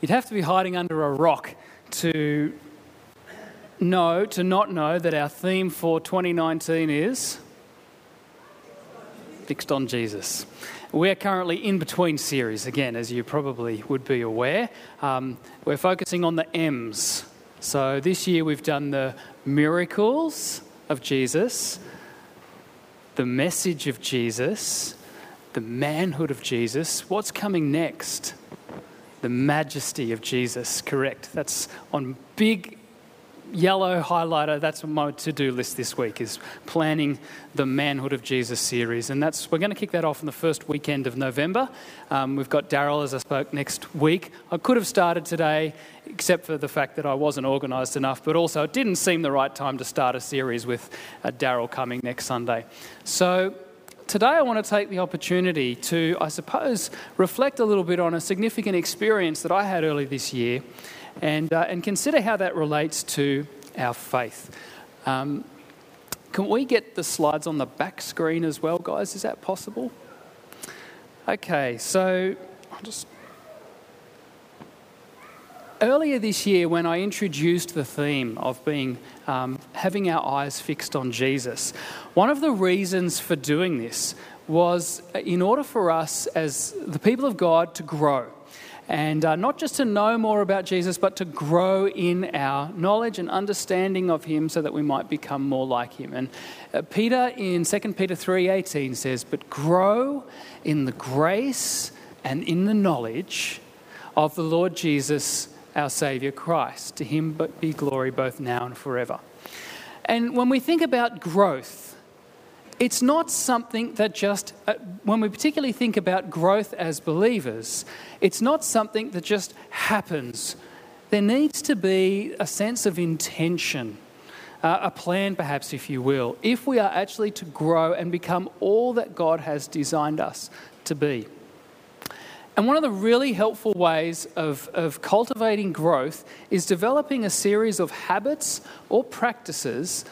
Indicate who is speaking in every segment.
Speaker 1: You'd have to be hiding under a rock to know, to not know that our theme for 2019 is Fixed on Jesus. We're currently in between series, again, as you probably would be aware. Um, we're focusing on the M's. So this year we've done the miracles of Jesus, the message of Jesus, the manhood of Jesus. What's coming next? The majesty of Jesus, correct. That's on big yellow highlighter. That's on my to-do list this week is planning the manhood of jesus series. And that's we're going to kick that off in the first weekend of november. Um, we've got daryl as i spoke next week. I could have started today except for the fact that i wasn't organised enough but also it didn't seem the right time to start a series with uh, daryl coming next sunday. So today I want to take the opportunity to, I suppose, reflect a little bit on a significant experience that I had early this year and, uh, and consider how that relates to our faith. Um, can we get the slides on the back screen as well, guys? Is that possible? Okay, so I'll just. Earlier this year, when I introduced the theme of being um, having our eyes fixed on Jesus, one of the reasons for doing this was in order for us as the people of God to grow and uh, not just to know more about Jesus, but to grow in our knowledge and understanding of Him, so that we might become more like Him. And uh, Peter in 2 Peter three eighteen says, "But grow in the grace and in the knowledge of the Lord Jesus, our Savior Christ. To Him but be glory both now and forever." And when we think about growth it's not something that just, uh, when we particularly think about growth as believers, it's not something that just happens. There needs to be a sense of intention, uh, a plan, perhaps, if you will, if we are actually to grow and become all that God has designed us to be. And one of the really helpful ways of, of cultivating growth is developing a series of habits or practices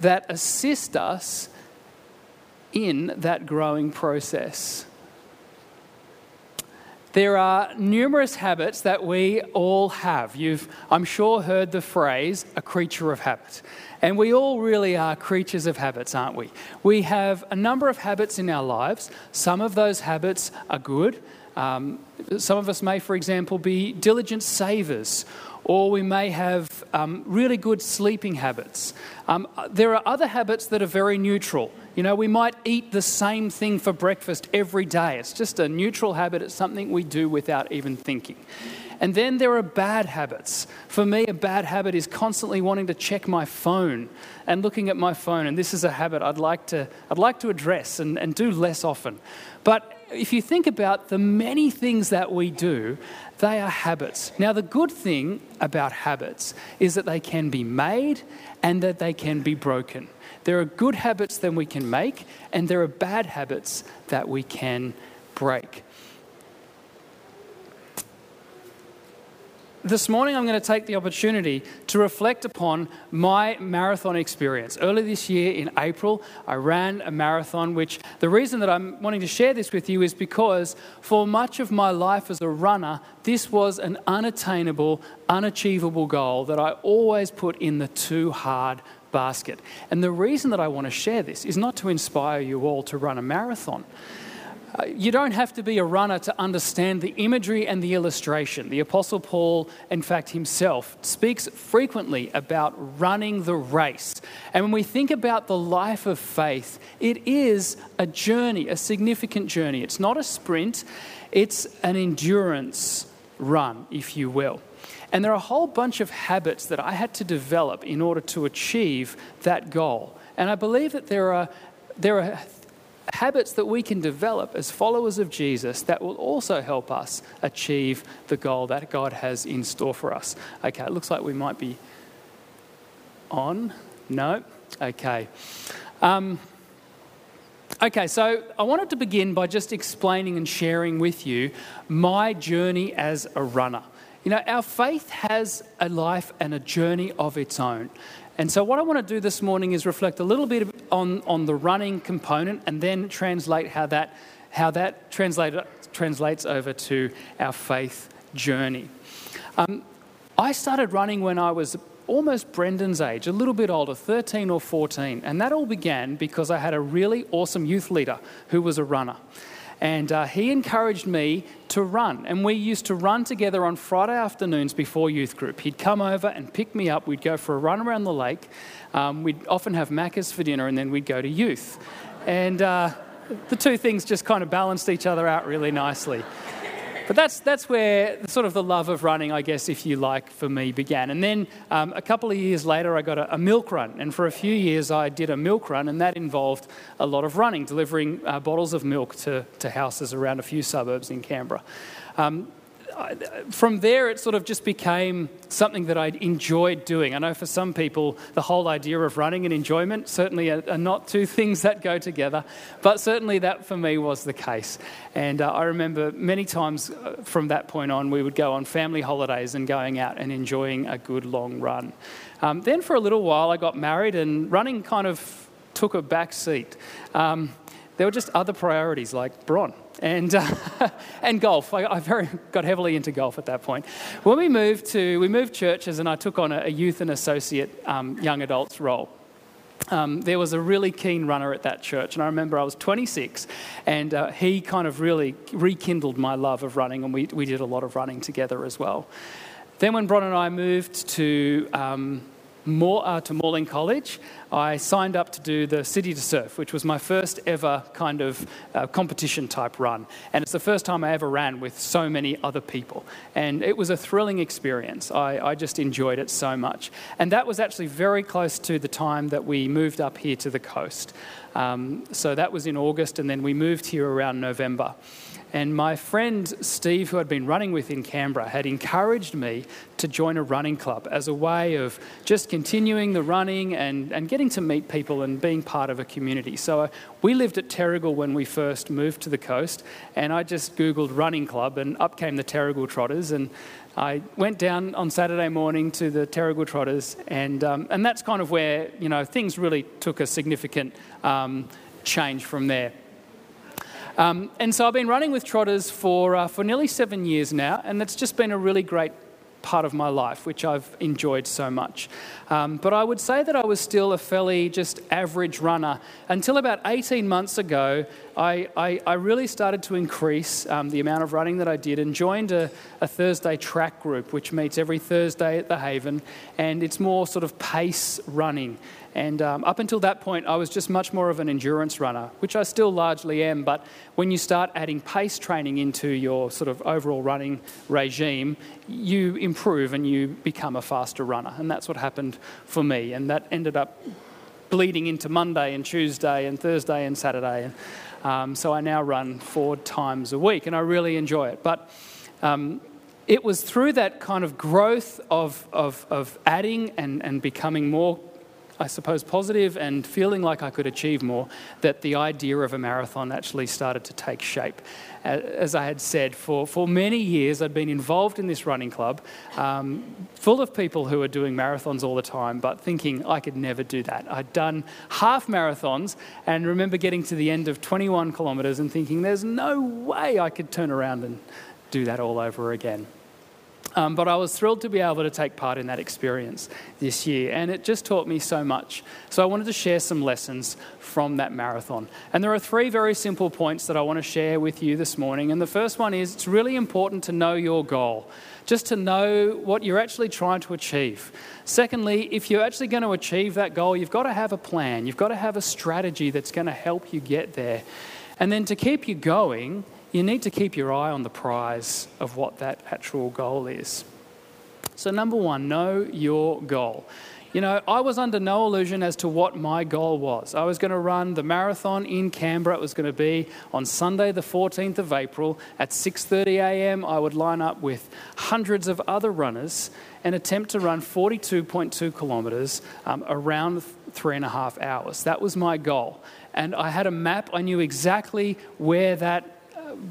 Speaker 1: that assist us in that growing process. There are numerous habits that we all have. You've, I'm sure, heard the phrase, a creature of habit. And we all really are creatures of habits, aren't we? We have a number of habits in our lives. Some of those habits are good. Um, some of us may, for example, be diligent savers or we may have um, really good sleeping habits. Um, there are other habits that are very neutral. You know, we might eat the same thing for breakfast every day. It's just a neutral habit, it's something we do without even thinking. And then there are bad habits. For me, a bad habit is constantly wanting to check my phone and looking at my phone. And this is a habit I'd like to, I'd like to address and, and do less often. But if you think about the many things that we do, they are habits. Now, the good thing about habits is that they can be made and that they can be broken. There are good habits that we can make, and there are bad habits that we can break. This morning I'm going to take the opportunity to reflect upon my marathon experience. Earlier this year in April, I ran a marathon, which the reason that I'm wanting to share this with you is because for much of my life as a runner, this was an unattainable, unachievable goal that I always put in the too hard basket. And the reason that I want to share this is not to inspire you all to run a marathon. Uh, you don't have to be a runner to understand the imagery and the illustration. The Apostle Paul, in fact, himself speaks frequently about running the race. And when we think about the life of faith, it is a journey, a significant journey. It's not a sprint, it's an endurance run, if you will. And there are a whole bunch of habits that I had to develop in order to achieve that goal. And I believe that there are, there are habits that we can develop as followers of Jesus that will also help us achieve the goal that God has in store for us. Okay, it looks like we might be on. No? Okay. Um, okay, so I wanted to begin by just explaining and sharing with you my journey as a runner. You know, our faith has a life and a journey of its own. And so, what I want to do this morning is reflect a little bit on, on the running component and then translate how that, how that translate, translates over to our faith journey. Um, I started running when I was almost Brendan's age, a little bit older, 13 or 14. And that all began because I had a really awesome youth leader who was a runner. And uh, he encouraged me to run. And we used to run together on Friday afternoons before youth group. He'd come over and pick me up. We'd go for a run around the lake. Um, we'd often have Macca's for dinner, and then we'd go to youth. And uh, the two things just kind of balanced each other out really nicely. But that's, that's where sort of the love of running, I guess, if you like, for me began. And then um, a couple of years later, I got a, a, milk run. And for a few years, I did a milk run, and that involved a lot of running, delivering uh, bottles of milk to, to houses around a few suburbs in Canberra. Um, from there, it sort of just became something that I enjoyed doing. I know for some people, the whole idea of running and enjoyment certainly are, are not two things that go together, but certainly that for me was the case. And uh, I remember many times uh, from that point on, we would go on family holidays and going out and enjoying a good long run. Um, then for a little while, I got married, and running kind of took a back seat. Um, there were just other priorities like Bron and, uh, and golf. I, I, very, got heavily into golf at that point. When we moved to, we moved churches and I took on a, a youth and associate um, young adults role. Um, there was a really keen runner at that church, and I remember I was 26, and uh, he kind of really rekindled my love of running, and we, we did a lot of running together as well. Then, when Bron and I moved to um, more, uh, to Morling College, I signed up to do the City to Surf, which was my first ever kind of uh, competition type run. And it's the first time I ever ran with so many other people. And it was a thrilling experience. I, I just enjoyed it so much. And that was actually very close to the time that we moved up here to the coast. Um, so that was in August, and then we moved here around November. And my friend Steve, who I'd been running with in Canberra, had encouraged me to join a running club as a way of just continuing the running and, and getting to meet people and being part of a community. So uh, we lived at Terrigal when we first moved to the coast, and I just Googled running club, and up came the Terrigal Trotters. And I went down on Saturday morning to the Terrigal Trotters, and, um, and that's kind of where you know, things really took a significant um, change from there. Um, and so I've been running with trotters for, uh, for nearly seven years now, and it's just been a really great part of my life, which I've enjoyed so much. Um, but I would say that I was still a fairly just average runner until about 18 months ago. I, I, I really started to increase um, the amount of running that I did and joined a, a Thursday track group, which meets every Thursday at the Haven, and it's more sort of pace running. And um, up until that point, I was just much more of an endurance runner, which I still largely am. But when you start adding pace training into your sort of overall running regime, you improve and you become a faster runner. And that's what happened for me. And that ended up bleeding into Monday and Tuesday and Thursday and Saturday. And, um, so I now run four times a week and I really enjoy it. But um, it was through that kind of growth of, of, of adding and, and becoming more I suppose, positive and feeling like I could achieve more, that the idea of a marathon actually started to take shape. As I had said, for, for many years I'd been involved in this running club, um, full of people who are doing marathons all the time, but thinking I could never do that. I'd done half marathons and remember getting to the end of 21 kilometres and thinking there's no way I could turn around and do that all over again. Um, but I was thrilled to be able to take part in that experience this year, and it just taught me so much. So I wanted to share some lessons from that marathon. And there are three very simple points that I want to share with you this morning. And the first one is it's really important to know your goal, just to know what you're actually trying to achieve. Secondly, if you're actually going to achieve that goal, you've got to have a plan, you've got to have a strategy that's going to help you get there. And then to keep you going, you need to keep your eye on the prize of what that actual goal is. So, number one, know your goal. You know, I was under no illusion as to what my goal was. I was going to run the marathon in Canberra. It was going to be on Sunday, the 14th of April at 6:30 a.m. I would line up with hundreds of other runners and attempt to run 42.2 kilometres um, around three and a half hours. That was my goal, and I had a map. I knew exactly where that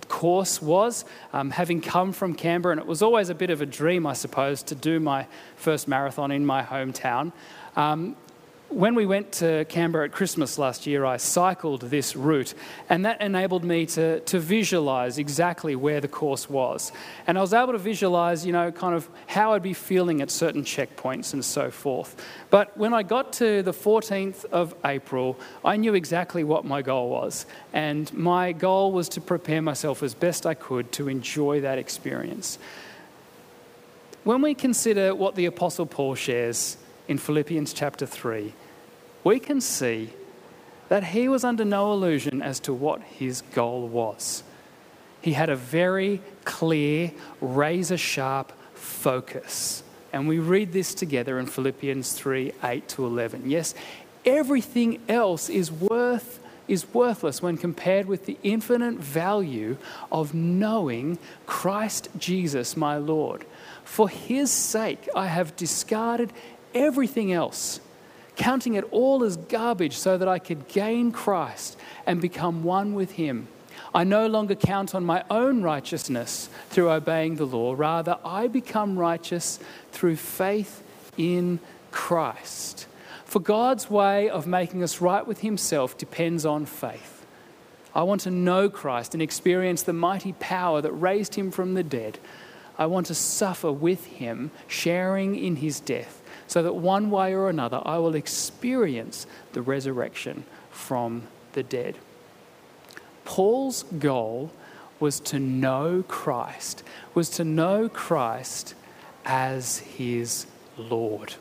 Speaker 1: course was, um, having come from Canberra, and it was always a bit of a dream, I suppose, to do my first marathon in my hometown. Um, when we went to Canberra at Christmas last year, I cycled this route, and that enabled me to, to visualize exactly where the course was. And I was able to visualize, you know, kind of how I'd be feeling at certain checkpoints and so forth. But when I got to the 14th of April, I knew exactly what my goal was. And my goal was to prepare myself as best I could to enjoy that experience. When we consider what the Apostle Paul shares in Philippians chapter 3, we can see that he was under no illusion as to what his goal was. He had a very clear, razor sharp focus. And we read this together in Philippians 3 8 to 11. Yes, everything else is worth is worthless when compared with the infinite value of knowing Christ Jesus my Lord. For his sake I have discarded everything else counting it all as garbage so that I could gain Christ and become one with Him. I no longer count on my own righteousness through obeying the law. Rather, I become righteous through faith in Christ. For God's way of making us right with Himself depends on faith. I want to know Christ and experience the mighty power that raised Him from the dead. I want to suffer with Him, sharing in His death so that one way or another I will experience the resurrection from the dead. Paul's goal was to know Christ, was to know Christ as his Lord.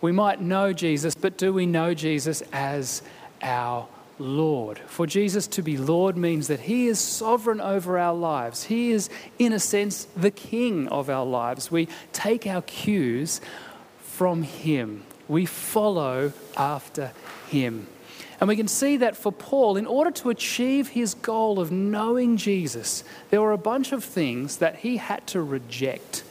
Speaker 1: We might know Jesus, but do we know Jesus as our Lord. For Jesus to be Lord means that He is sovereign over our lives. He is, in a sense, the King of our lives. We take our cues from Him, we follow after Him. And we can see that for Paul, in order to achieve his goal of knowing Jesus, there were a bunch of things that he had to reject.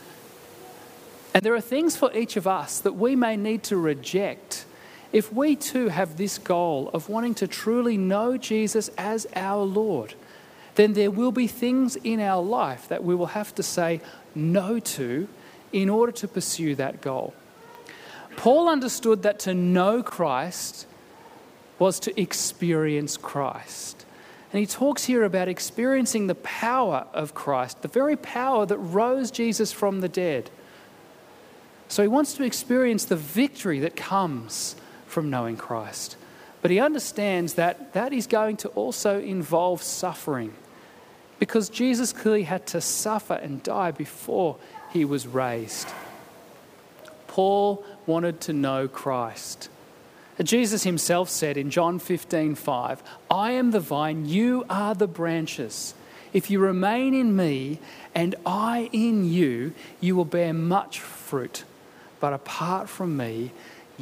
Speaker 1: And there are things for each of us that we may need to reject if we too have this goal of wanting to truly know Jesus as our Lord, then there will be things in our life that we will have to say no to in order to pursue that goal. Paul understood that to know Christ was to experience Christ. And he talks here about experiencing the power of Christ, the very power that rose Jesus from the dead. So he wants to experience the victory that comes from knowing Christ. But he understands that that is going to also involve suffering because Jesus clearly had to suffer and die before he was raised. Paul wanted to know Christ. Jesus himself said in John 15, 5, I am the vine, you are the branches. If you remain in me and I in you, you will bear much fruit. But apart from me,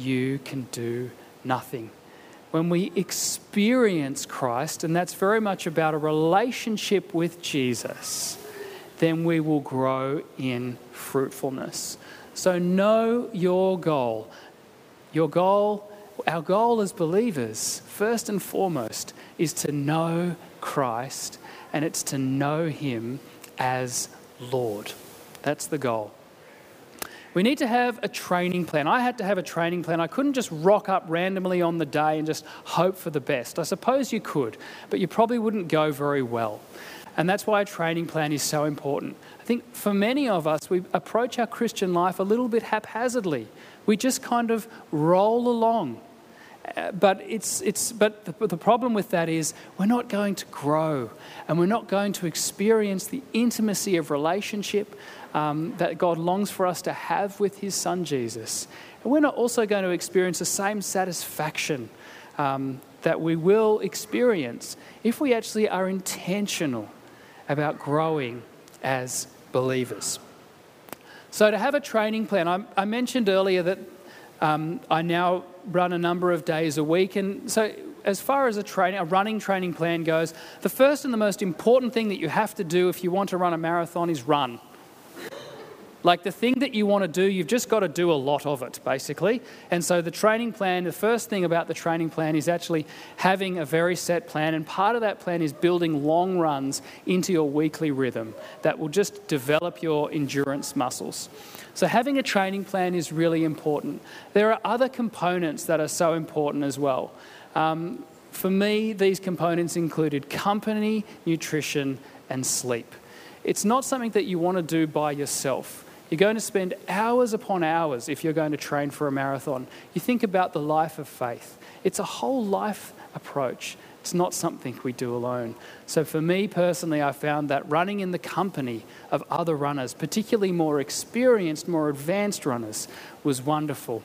Speaker 1: you can do nothing. When we experience Christ, and that's very much about a relationship with Jesus, then we will grow in fruitfulness. So, know your goal. Your goal, our goal as believers, first and foremost, is to know Christ, and it's to know Him as Lord. That's the goal. We need to have a training plan. I had to have a training plan. I couldn't just rock up randomly on the day and just hope for the best. I suppose you could, but you probably wouldn't go very well. And that's why a training plan is so important. I think for many of us, we approach our Christian life a little bit haphazardly. We just kind of roll along. But it's, it's, but the, the problem with that is we're not going to grow and we're not going to experience the intimacy of relationship um, that God longs for us to have with His Son Jesus. And we're not also going to experience the same satisfaction um, that we will experience if we actually are intentional about growing as believers. So, to have a training plan, I, I mentioned earlier that um, I now run a number of days a week. And so, as far as a, training, a running training plan goes, the first and the most important thing that you have to do if you want to run a marathon is run. Like the thing that you want to do, you've just got to do a lot of it, basically. And so the training plan, the first thing about the training plan is actually having a very set plan. And part of that plan is building long runs into your weekly rhythm that will just develop your endurance muscles. So having a training plan is really important. There are other components that are so important as well. Um, for me, these components included company, nutrition, and sleep. It's not something that you want to do by yourself. You're going to spend hours upon hours if you're going to train for a marathon. You think about the life of faith, it's a whole life approach. It's not something we do alone. So, for me personally, I found that running in the company of other runners, particularly more experienced, more advanced runners, was wonderful.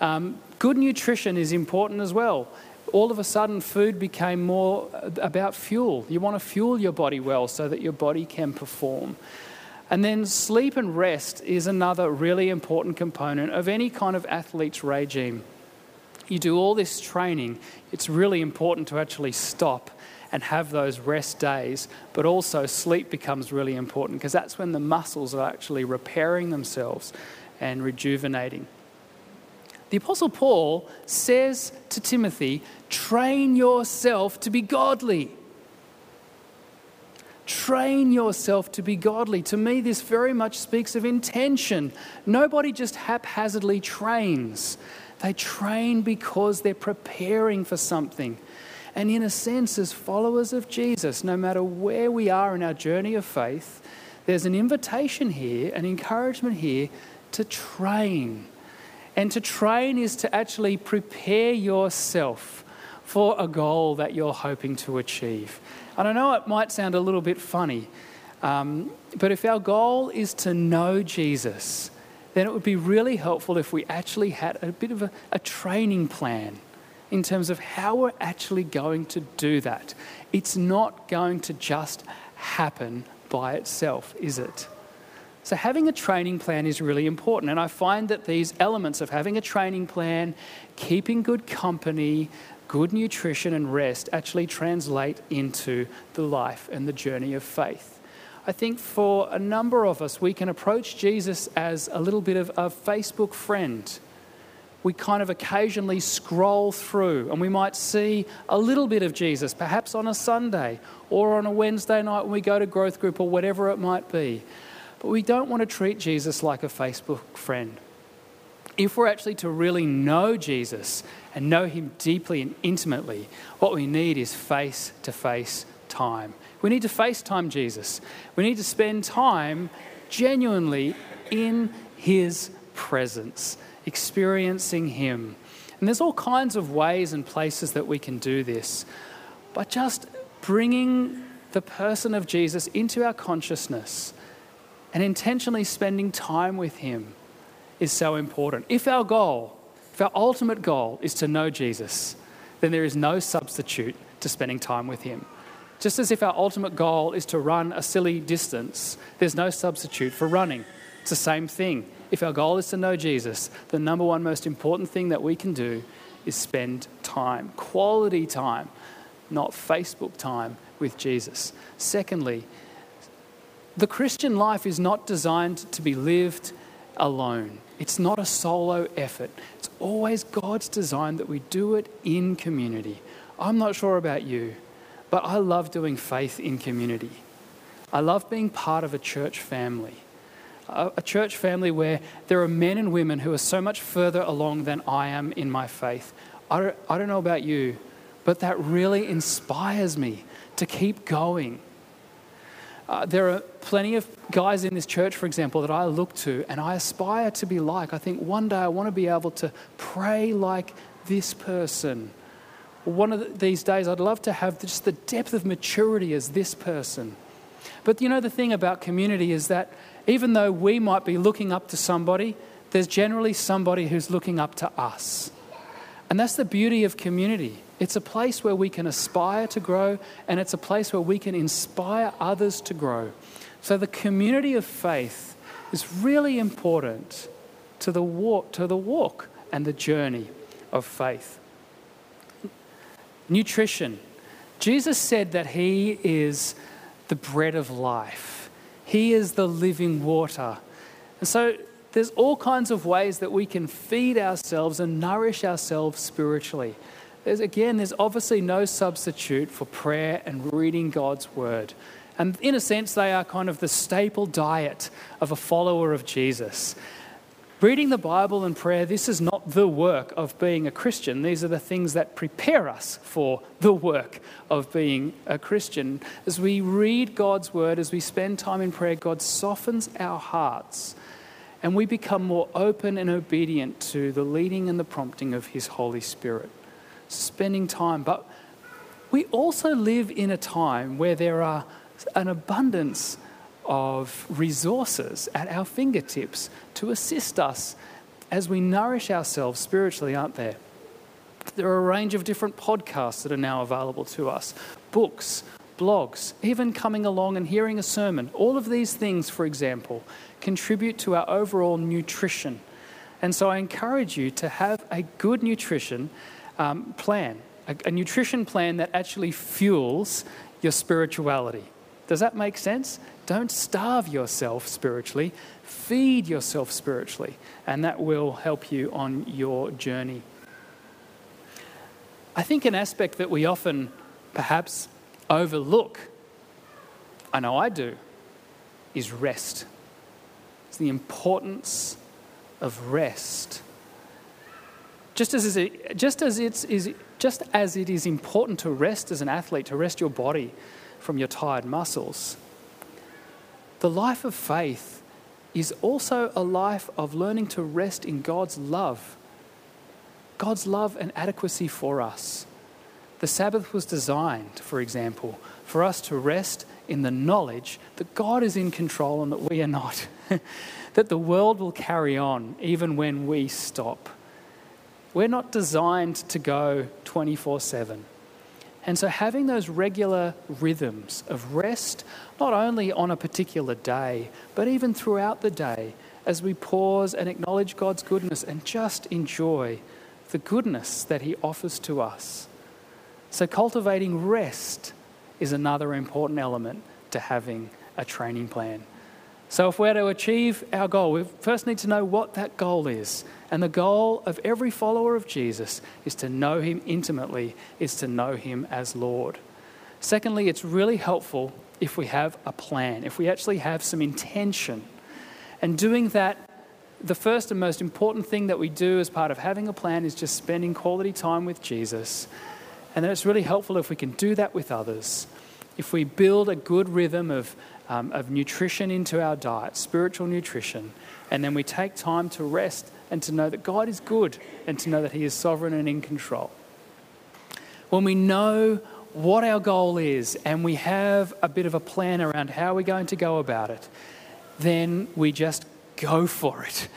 Speaker 1: Um, good nutrition is important as well all of a sudden food became more about fuel. You want to fuel your body well so that your body can perform. And then sleep and rest is another really important component of any kind of athlete's regime. You do all this training, it's really important to actually stop and have those rest days, but also sleep becomes really important because that's when the muscles are actually repairing themselves and rejuvenating. The Apostle Paul says to Timothy, train yourself to be godly. Train yourself to be godly. To me, this very much speaks of intention. Nobody just haphazardly trains, they train because they're preparing for something. And in a sense, as followers of Jesus, no matter where we are in our journey of faith, there's an invitation here, an encouragement here to train and to train is to actually prepare yourself for a goal that you're hoping to achieve. And I know it might sound a little bit funny, um, but if our goal is to know Jesus, then it would be really helpful if we actually had a bit of a, a training plan in terms of how we're actually going to do that. It's not going to just happen by itself, is it? So, having a training plan is really important. And I find that these elements of having a training plan, keeping good company, good nutrition, and rest actually translate into the life and the journey of faith. I think for a number of us, we can approach Jesus as a little bit of a Facebook friend. We kind of occasionally scroll through and we might see a little bit of Jesus, perhaps on a Sunday or on a Wednesday night when we go to growth group or whatever it might be. But we don't want to treat Jesus like a Facebook friend. If we're actually to really know Jesus and know him deeply and intimately, what we need is face to face time. We need to FaceTime Jesus. We need to spend time genuinely in his presence, experiencing him. And there's all kinds of ways and places that we can do this. But just bringing the person of Jesus into our consciousness and intentionally spending time with Him is so important. If our goal, if our ultimate goal is to know Jesus, then there is no substitute to spending time with Him. Just as if our ultimate goal is to run a silly distance, there's no substitute for running. It's the same thing. If our goal is to know Jesus, the number one most important thing that we can do is spend time, quality time, not Facebook time with Jesus. Secondly, the Christian life is not designed to be lived alone. It's not a solo effort. It's always God's design that we do it in community. I'm not sure about you, but I love doing faith in community. I love being part of a church family. A, church family where there are men and women who are so much further along than I am in my faith. I don't, know about you, but that really inspires me to keep going uh, there are plenty of guys in this church, for example, that I look to and I aspire to be like. I think one day I want to be able to pray like this person. One of these days, I'd love to have just the depth of maturity as this person. But you know, the thing about community is that even though we might be looking up to somebody, there's generally somebody who's looking up to us. And that's the beauty of community. It's a place where we can aspire to grow, and it's a place where we can inspire others to grow. So the community of faith is really important to the walk, to the walk and the journey of faith. Nutrition. Jesus said that He is the bread of life. He is the living water And so there's all kinds of ways that we can feed ourselves and nourish ourselves spiritually. There's, again, there's obviously no substitute for prayer and reading God's word. And in a sense, they are kind of the staple diet of a follower of Jesus. Reading the Bible and prayer, this is not the work of being a Christian. These are the things that prepare us for the work of being a Christian. As we read God's word, as we spend time in prayer, God softens our hearts and we become more open and obedient to the leading and the prompting of His Holy Spirit. Spending time. But we also live in a time where there are an abundance of resources at our fingertips to assist us as we nourish ourselves spiritually, aren't there? There are a range of different podcasts that are now available to us, books, blogs, even coming along and hearing a sermon. All of these things, for example, contribute to our overall nutrition. And so I encourage you to have a good nutrition um, plan, a, a nutrition plan that actually fuels your spirituality. Does that make sense? Don't starve yourself spiritually, feed yourself spiritually, and that will help you on your journey. I think an aspect that we often perhaps overlook, I know I do, is rest. It's the importance of rest. Just as, it, just, as it's, is, just as it is important to rest as an athlete, to rest your body from your tired muscles, the life of faith is also a life of learning to rest in God's love. God's love and adequacy for us. The Sabbath was designed, for example, for us to rest in the knowledge that God is in control and that we are not. that the world will carry on even when we stop. We're not designed to go 24 7. And so, having those regular rhythms of rest, not only on a particular day, but even throughout the day, as we pause and acknowledge God's goodness and just enjoy the goodness that He offers to us. So, cultivating rest is another important element to having a training plan. So, if we're to achieve our goal, we first need to know what that goal is. And the goal of every follower of Jesus is to know him intimately, is to know him as Lord. Secondly, it's really helpful if we have a plan, if we actually have some intention. And doing that, the first and most important thing that we do as part of having a plan is just spending quality time with Jesus. And then it's really helpful if we can do that with others. If we build a good rhythm of um, of nutrition into our diet, spiritual nutrition, and then we take time to rest and to know that God is good and to know that He is sovereign and in control. When we know what our goal is and we have a bit of a plan around how we're going to go about it, then we just go for it.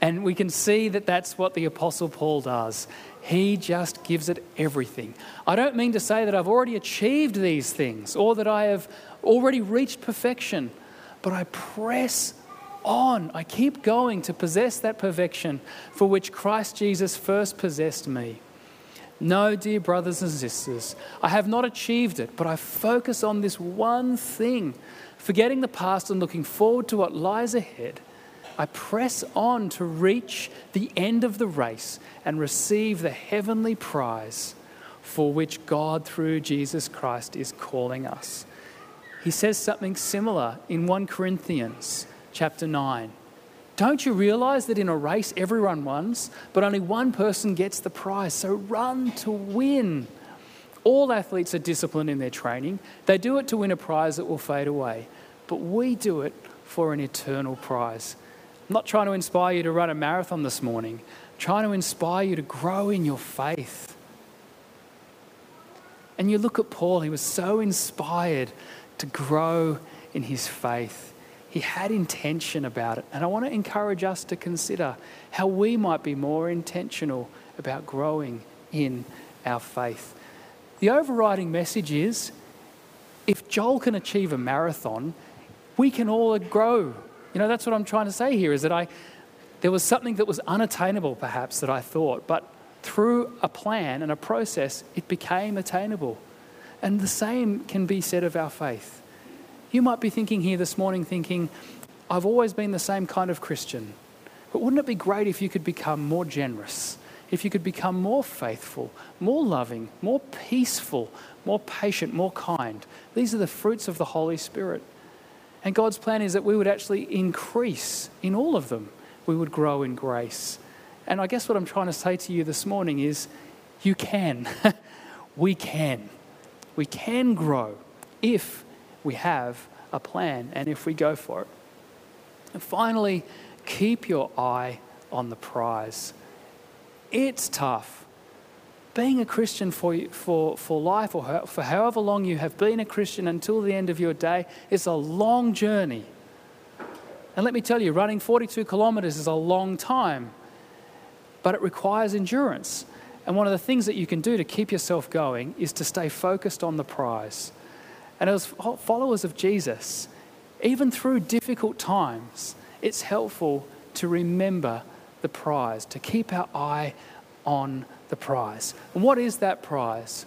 Speaker 1: And we can see that that's what the Apostle Paul does. He just gives it everything. I don't mean to say that I've already achieved these things or that I have already reached perfection, but I press on. I keep going to possess that perfection for which Christ Jesus first possessed me. No, dear brothers and sisters, I have not achieved it, but I focus on this one thing, forgetting the past and looking forward to what lies ahead. I press on to reach the end of the race and receive the heavenly prize for which God, through Jesus Christ, is calling us. He says something similar in 1 Corinthians chapter 9. Don't you realize that in a race everyone runs, but only one person gets the prize? So run to win. All athletes are disciplined in their training. They do it to win a prize that will fade away, but we do it for an eternal prize. I'm not trying to inspire you to run a marathon this morning, I'm trying to inspire you to grow in your faith. And you look at Paul, he was so inspired to grow in his faith. He had intention about it. And I want to encourage us to consider how we might be more intentional about growing in our faith. The overriding message is if Joel can achieve a marathon, we can all grow you know, that's what I'm trying to say here is that I, there was something that was unattainable, perhaps, that I thought, but through a plan and a process, it became attainable. And the same can be said of our faith. You might be thinking here this morning, thinking, I've always been the same kind of Christian. But wouldn't it be great if you could become more generous? If you could become more faithful, more loving, more peaceful, more patient, more kind? These are the fruits of the Holy Spirit. And God's plan is that we would actually increase in all of them. We would grow in grace. And I guess what I'm trying to say to you this morning is you can. we can. We can grow if we have a plan and if we go for it. And finally, keep your eye on the prize. It's tough. Being a Christian for, for, for life or for however long you have been a Christian until the end of your day is a long journey. And let me tell you, running 42 kilometres is a long time, but it requires endurance. And one of the things that you can do to keep yourself going is to stay focused on the prize. And as followers of Jesus, even through difficult times, it's helpful to remember the prize, to keep our eye on the prize. And what is that prize?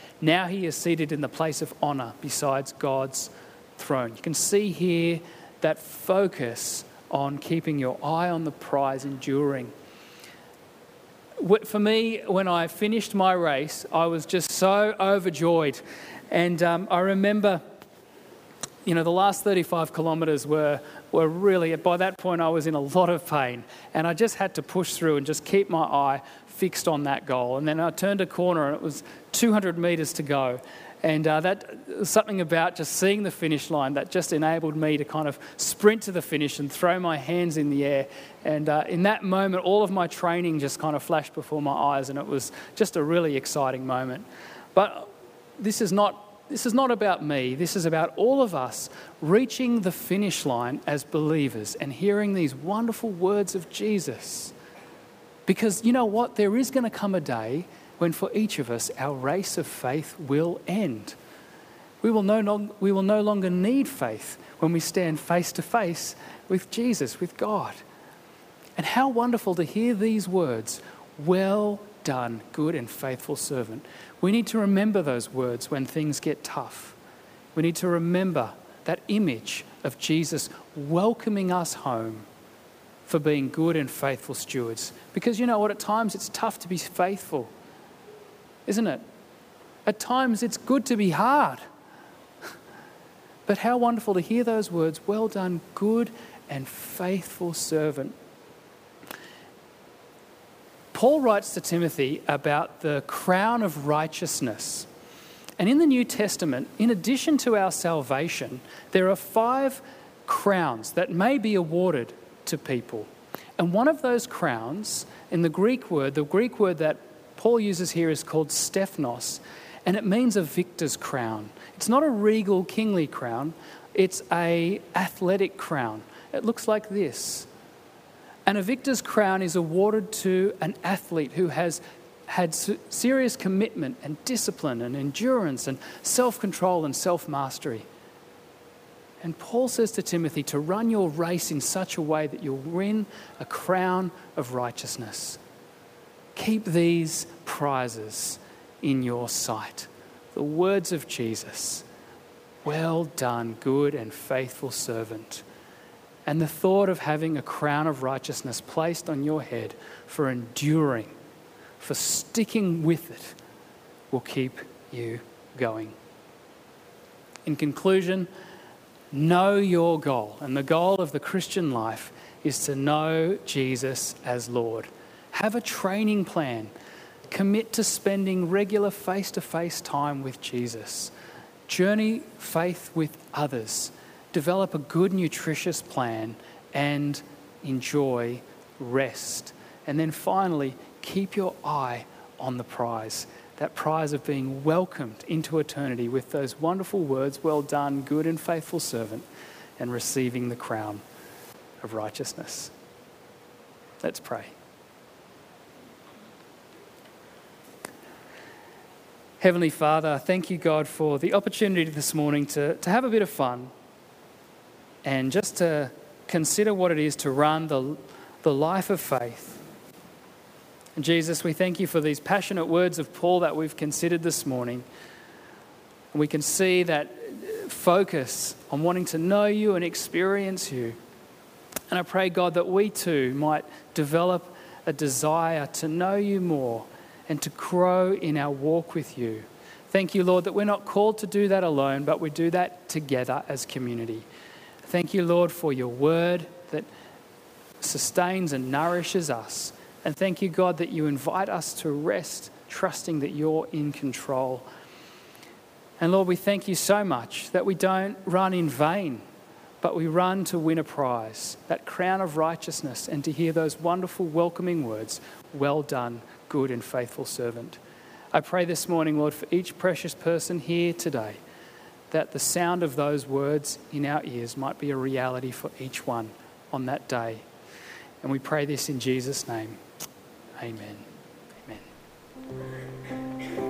Speaker 1: Now he is seated in the place of honor besides God's throne. You can see here that focus on keeping your eye on the prize, enduring. For me, when I finished my race, I was just so overjoyed. And um, I remember you know, the last 35 kilometres were, were really, by that point, I was in a lot of pain. And I just had to push through and just keep my eye fixed on that goal. And then I turned a corner and it was 200 metres to go. And uh, that something about just seeing the finish line that just enabled me to kind of sprint to the finish and throw my hands in the air. And uh, in that moment, all of my training just kind of flashed before my eyes, and it was just a really exciting moment. But this is not this is not about me. This is about all of us reaching the finish line as believers and hearing these wonderful words of Jesus. Because you know what? There is going to come a day when for each of us our race of faith will end. We will no, we will no longer need faith when we stand face to face with Jesus, with God. And how wonderful to hear these words Well done, good and faithful servant. We need to remember those words when things get tough. We need to remember that image of Jesus welcoming us home for being good and faithful stewards. Because you know what? At times it's tough to be faithful, isn't it? At times it's good to be hard. But how wonderful to hear those words well done, good and faithful servant. Paul writes to Timothy about the crown of righteousness. And in the New Testament, in addition to our salvation, there are five crowns that may be awarded to people. And one of those crowns, in the Greek word, the Greek word that Paul uses here is called stephanos, and it means a victor's crown. It's not a regal kingly crown, it's a athletic crown. It looks like this. And a victor's crown is awarded to an athlete who has had serious commitment and discipline and endurance and self control and self mastery. And Paul says to Timothy to run your race in such a way that you'll win a crown of righteousness. Keep these prizes in your sight. The words of Jesus Well done, good and faithful servant. And the thought of having a crown of righteousness placed on your head for enduring, for sticking with it, will keep you going. In conclusion, know your goal. And the goal of the Christian life is to know Jesus as Lord. Have a training plan. Commit to spending regular face to face time with Jesus. Journey faith with others develop a good, nutritious plan, and enjoy rest. And then finally, keep your eye on the prize that prize of being welcomed into eternity with those wonderful words, Well done, good and faithful servant, and receiving the crown of righteousness. Let's pray. Heavenly Father, thank you, God, for the opportunity this morning to, to have a bit of fun and just to consider what it is to run the, the life of faith. Jesus, we thank you for these passionate words of Paul that we've considered this morning. We can see that focus on wanting to know you and experience you. And I pray, God, that we too might develop a desire to know you more and to grow in our walk with you. Thank you, Lord, that we're not called to do that alone, but we do that together as community. Thank you, Lord, for your word that sustains and nourishes us. And thank you, God, that you invite us to rest, trusting that you're in control. And Lord, we thank you so much that we don't run in vain, but we run to win a prize, that crown of righteousness, and to hear those wonderful, welcoming words Well done, good and faithful servant. I pray this morning, Lord, for each precious person here today, that the sound of those words in our ears might be a reality for each one on that day. And we pray this in Jesus' name. Amen. Amen.